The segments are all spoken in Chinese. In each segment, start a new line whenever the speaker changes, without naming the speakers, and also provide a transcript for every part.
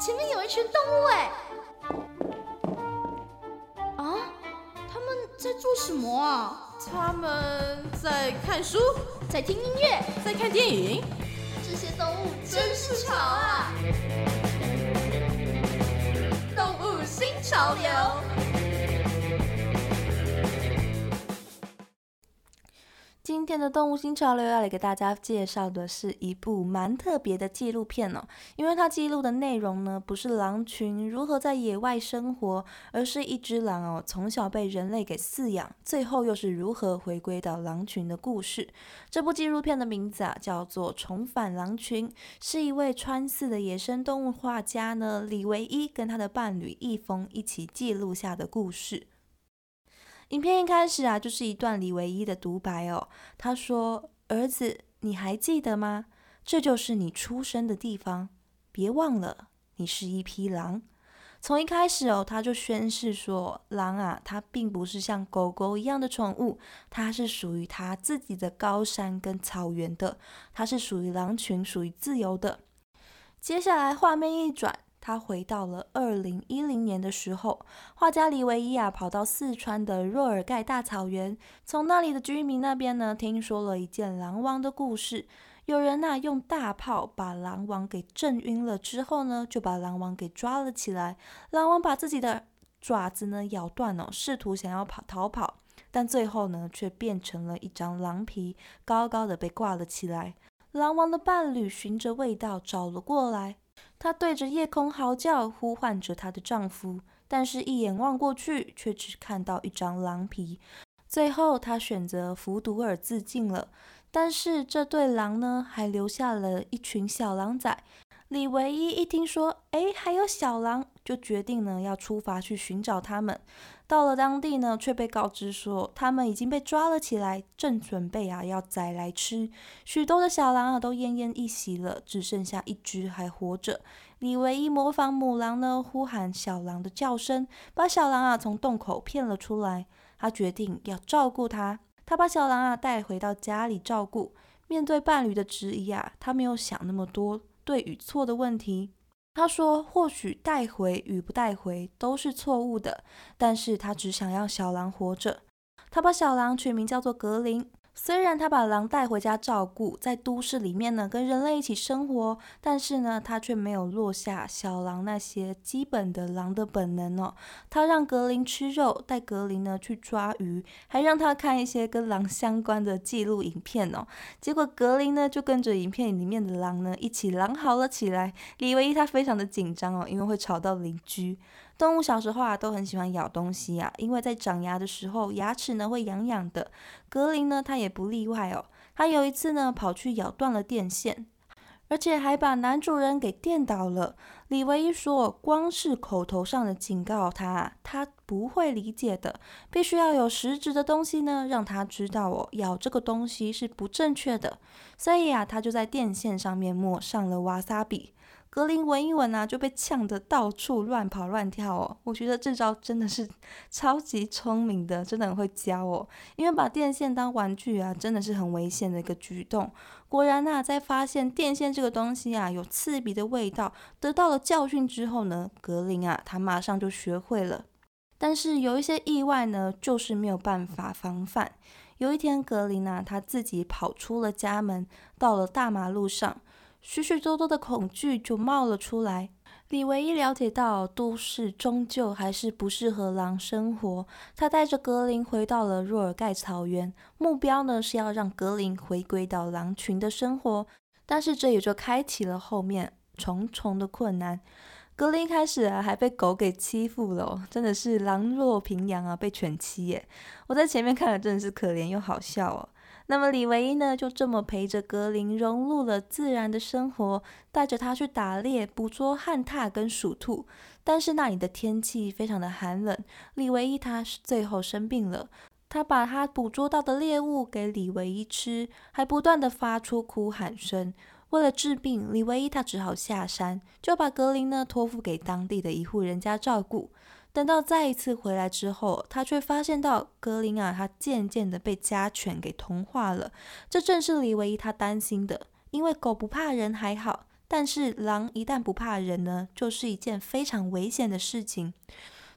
前面有一群动物哎！啊，他们在做什么啊？
他们在看书，
在听音乐，
在看电影。
这些动物真是潮啊！动物新潮流。
天的动物新潮流要来给大家介绍的是一部蛮特别的纪录片哦，因为它记录的内容呢，不是狼群如何在野外生活，而是一只狼哦，从小被人类给饲养，最后又是如何回归到狼群的故事。这部纪录片的名字啊，叫做《重返狼群》，是一位川四的野生动物画家呢，李唯一跟他的伴侣易峰一起记录下的故事。影片一开始啊，就是一段李唯一的独白哦。他说：“儿子，你还记得吗？这就是你出生的地方。别忘了，你是一匹狼。”从一开始哦，他就宣誓说：“狼啊，它并不是像狗狗一样的宠物，它是属于它自己的高山跟草原的，它是属于狼群，属于自由的。”接下来画面一转。他回到了二零一零年的时候，画家李维伊啊跑到四川的若尔盖大草原，从那里的居民那边呢听说了一件狼王的故事。有人呐用大炮把狼王给震晕了之后呢，就把狼王给抓了起来。狼王把自己的爪子呢咬断了，试图想要跑逃跑，但最后呢却变成了一张狼皮，高高的被挂了起来。狼王的伴侣循着味道找了过来。她对着夜空嚎叫，呼唤着她的丈夫，但是，一眼望过去，却只看到一张狼皮。最后，她选择服毒而自尽了。但是，这对狼呢，还留下了一群小狼崽。李唯一一听说，哎，还有小狼，就决定呢，要出发去寻找他们。到了当地呢，却被告知说他们已经被抓了起来，正准备啊要宰来吃。许多的小狼啊都奄奄一息了，只剩下一只还活着。李唯一模仿母狼呢呼喊小狼的叫声，把小狼啊从洞口骗了出来。他决定要照顾它，他把小狼啊带回到家里照顾。面对伴侣的质疑啊，他没有想那么多对与错的问题。他说：“或许带回与不带回都是错误的，但是他只想要小狼活着。他把小狼取名叫做格林。”虽然他把狼带回家照顾，在都市里面呢跟人类一起生活，但是呢他却没有落下小狼那些基本的狼的本能哦。他让格林吃肉，带格林呢去抓鱼，还让他看一些跟狼相关的记录影片哦。结果格林呢就跟着影片里面的狼呢一起狼嚎了起来。李维一他非常的紧张哦，因为会吵到邻居。动物小时候啊都很喜欢咬东西啊，因为在长牙的时候牙齿呢会痒痒的。格林呢他也不例外哦，他有一次呢跑去咬断了电线，而且还把男主人给电倒了。李维一说，光是口头上的警告他，他不会理解的，必须要有实质的东西呢让他知道哦，咬这个东西是不正确的。所以啊，他就在电线上面抹上了瓦萨比。格林闻一闻啊，就被呛得到处乱跑乱跳哦。我觉得这招真的是超级聪明的，真的很会教哦。因为把电线当玩具啊，真的是很危险的一个举动。果然呐，在发现电线这个东西啊有刺鼻的味道，得到了教训之后呢，格林啊他马上就学会了。但是有一些意外呢，就是没有办法防范。有一天，格林啊他自己跑出了家门，到了大马路上。许许多多的恐惧就冒了出来。李唯一了解到，都市终究还是不适合狼生活。他带着格林回到了若尔盖草原，目标呢是要让格林回归到狼群的生活。但是这也就开启了后面重重的困难。格林开始啊还被狗给欺负了，真的是狼若平阳啊，被犬欺耶！我在前面看了，真的是可怜又好笑哦。那么李维一呢，就这么陪着格林融入了自然的生活，带着他去打猎，捕捉旱獭跟鼠兔。但是那里的天气非常的寒冷，李维一他是最后生病了。他把他捕捉到的猎物给李维一吃，还不断的发出哭喊声。为了治病，李维一他只好下山，就把格林呢托付给当地的一户人家照顾。等到再一次回来之后，他却发现到格林啊，他渐渐的被家犬给同化了。这正是李维一他担心的，因为狗不怕人还好，但是狼一旦不怕人呢，就是一件非常危险的事情。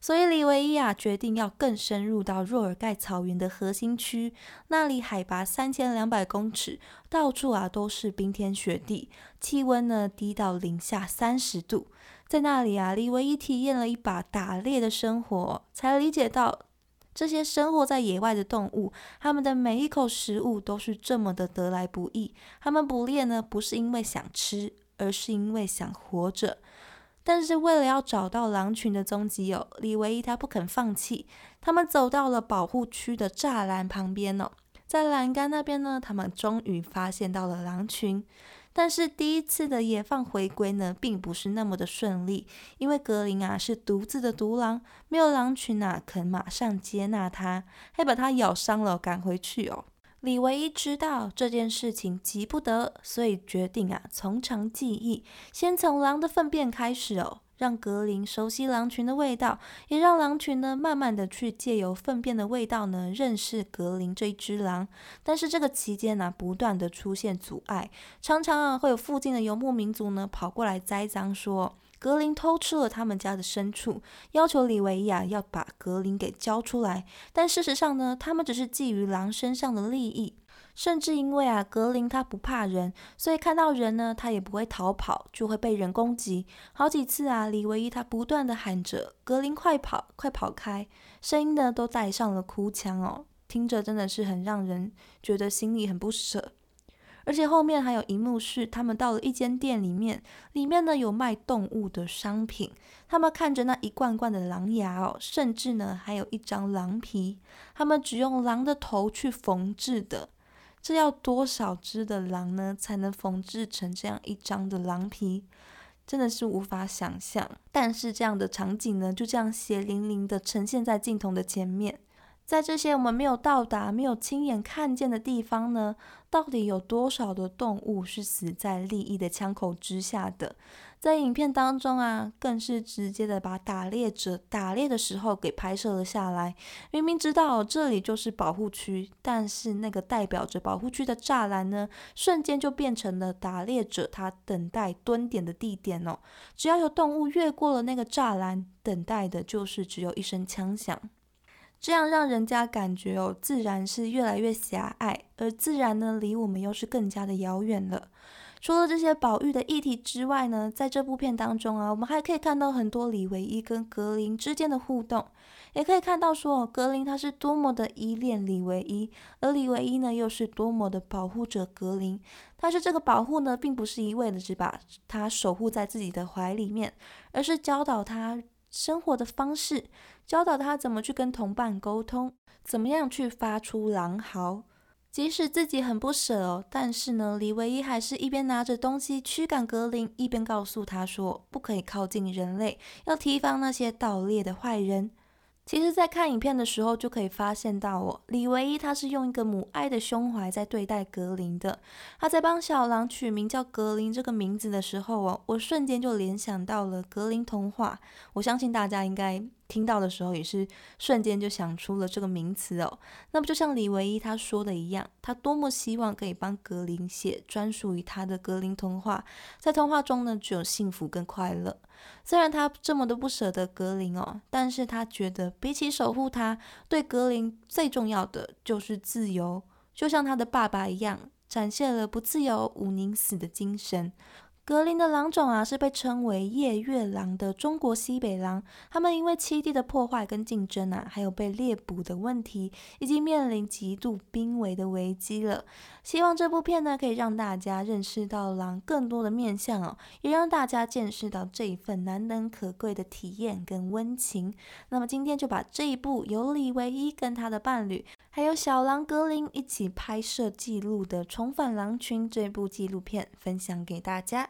所以李维伊啊决定要更深入到若尔盖草原的核心区，那里海拔三千两百公尺，到处啊都是冰天雪地，气温呢低到零下三十度。在那里啊，李维一体验了一把打猎的生活，才理解到这些生活在野外的动物，他们的每一口食物都是这么的得来不易。他们捕猎呢，不是因为想吃，而是因为想活着。但是为了要找到狼群的踪迹哦，李维一他不肯放弃。他们走到了保护区的栅栏旁边哦，在栏杆那边呢，他们终于发现到了狼群。但是第一次的野放回归呢，并不是那么的顺利，因为格林啊是独自的独狼，没有狼群啊肯马上接纳他，还把他咬伤了赶回去哦。李唯一知道这件事情急不得，所以决定啊，从长计议，先从狼的粪便开始哦，让格林熟悉狼群的味道，也让狼群呢，慢慢的去借由粪便的味道呢，认识格林这一只狼。但是这个期间呢，不断的出现阻碍，常常啊，会有附近的游牧民族呢，跑过来栽赃说。格林偷吃了他们家的牲畜，要求李维亚要把格林给交出来。但事实上呢，他们只是觊觎狼身上的利益，甚至因为啊，格林他不怕人，所以看到人呢，他也不会逃跑，就会被人攻击。好几次啊，李唯一他不断的喊着“格林快跑，快跑开”，声音呢都带上了哭腔哦，听着真的是很让人觉得心里很不舍。而且后面还有一幕是，他们到了一间店里面，里面呢有卖动物的商品。他们看着那一罐罐的狼牙哦，甚至呢还有一张狼皮，他们只用狼的头去缝制的。这要多少只的狼呢，才能缝制成这样一张的狼皮？真的是无法想象。但是这样的场景呢，就这样血淋淋的呈现在镜头的前面。在这些我们没有到达、没有亲眼看见的地方呢，到底有多少的动物是死在利益的枪口之下的？在影片当中啊，更是直接的把打猎者打猎的时候给拍摄了下来。明明知道这里就是保护区，但是那个代表着保护区的栅栏呢，瞬间就变成了打猎者他等待蹲点的地点哦。只要有动物越过了那个栅栏，等待的就是只有一声枪响。这样让人家感觉哦，自然是越来越狭隘，而自然呢，离我们又是更加的遥远了。除了这些宝玉的议题之外呢，在这部片当中啊，我们还可以看到很多李维一跟格林之间的互动，也可以看到说格林他是多么的依恋李维一，而李维一呢又是多么的保护着格林。但是这个保护呢，并不是一味的只把他守护在自己的怀里面，而是教导他。生活的方式，教导他怎么去跟同伴沟通，怎么样去发出狼嚎。即使自己很不舍哦，但是呢，李唯一还是一边拿着东西驱赶格林，一边告诉他说：“不可以靠近人类，要提防那些盗猎的坏人。”其实，在看影片的时候，就可以发现到哦，李唯一他是用一个母爱的胸怀在对待格林的。他在帮小狼取名叫格林这个名字的时候哦，我瞬间就联想到了格林童话。我相信大家应该。听到的时候也是瞬间就想出了这个名词哦。那么就像李唯一他说的一样，他多么希望可以帮格林写专属于他的格林童话，在童话中呢只有幸福跟快乐。虽然他这么的不舍得格林哦，但是他觉得比起守护他，对格林最重要的就是自由，就像他的爸爸一样，展现了不自由毋宁死的精神。格林的狼种啊，是被称为夜月狼的中国西北狼。他们因为栖地的破坏跟竞争啊，还有被猎捕的问题，已经面临极度濒危的危机了。希望这部片呢，可以让大家认识到狼更多的面相哦，也让大家见识到这一份难能可贵的体验跟温情。那么今天就把这一部由李唯一跟他的伴侣，还有小狼格林一起拍摄记录的《重返狼群》这部纪录片分享给大家。